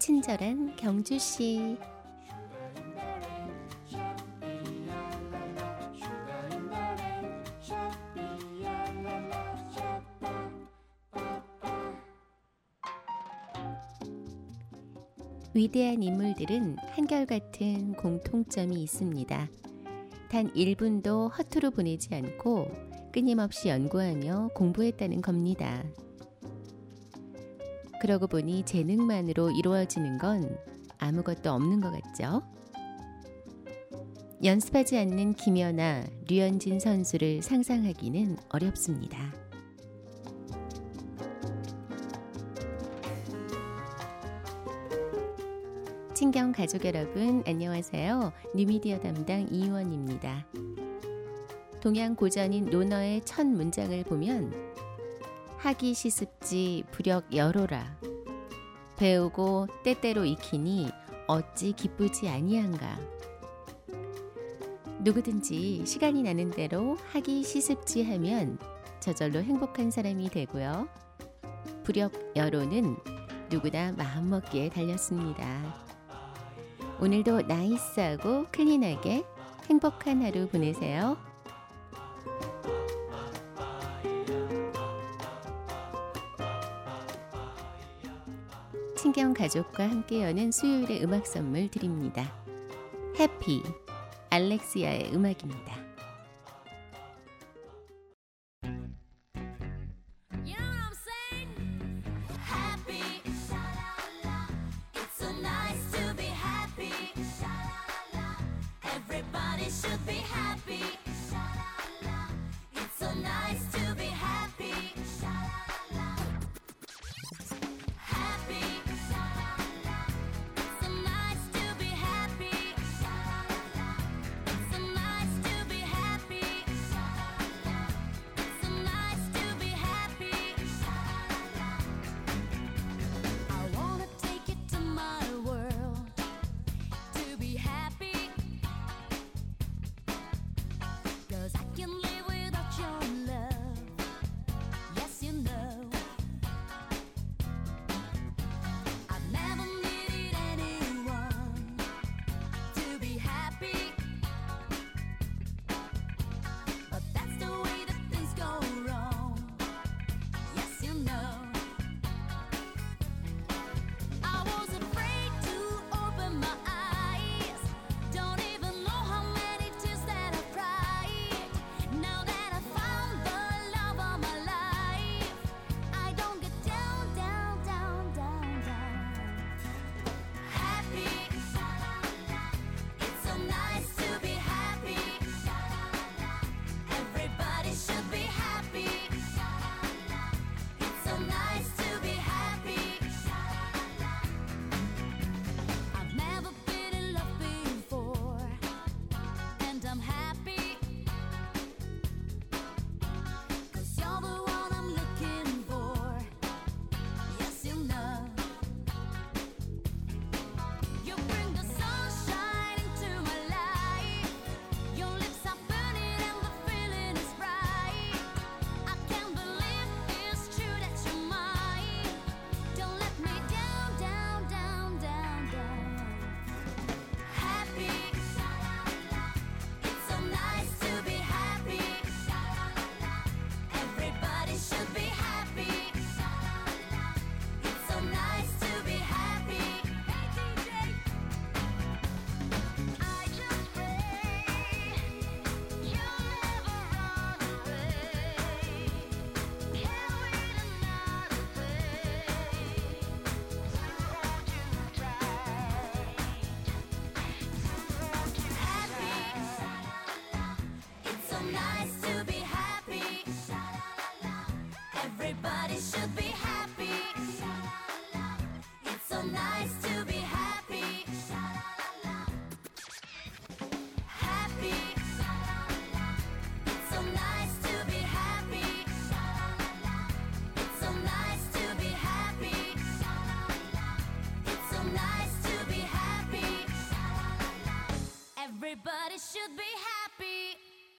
친절한 경주 씨. 위대한 인물들은 한결같은 공통점이 있습니다. 단 1분도 허투루 보내지 않고 끊임없이 연구하며 공부했다는 겁니다. 그러고 보니 재능만으로 이루어지는 건 아무것도 없는 것 같죠? 연습하지 않는 김연아, 류현진 선수를 상상하기는 어렵습니다. 친경 가족 여러분, 안녕하세요. 뉴미디어 담당 이유원입니다. 동양 고전인 논어의 첫 문장을 보면 하기 시습지 부력 여로라 배우고 때때로 익히니 어찌 기쁘지 아니한가 누구든지 시간이 나는 대로 하기 시습지 하면 저절로 행복한 사람이 되고요. 부력 여로는 누구나 마음먹기에 달렸습니다. 오늘도 나이스하고 클린하게 행복한 하루 보내세요. 친경 가족과 함께 여는 수요일의 음악 선물 드립니다. 해피 알렉시아의 음악입니다. Should be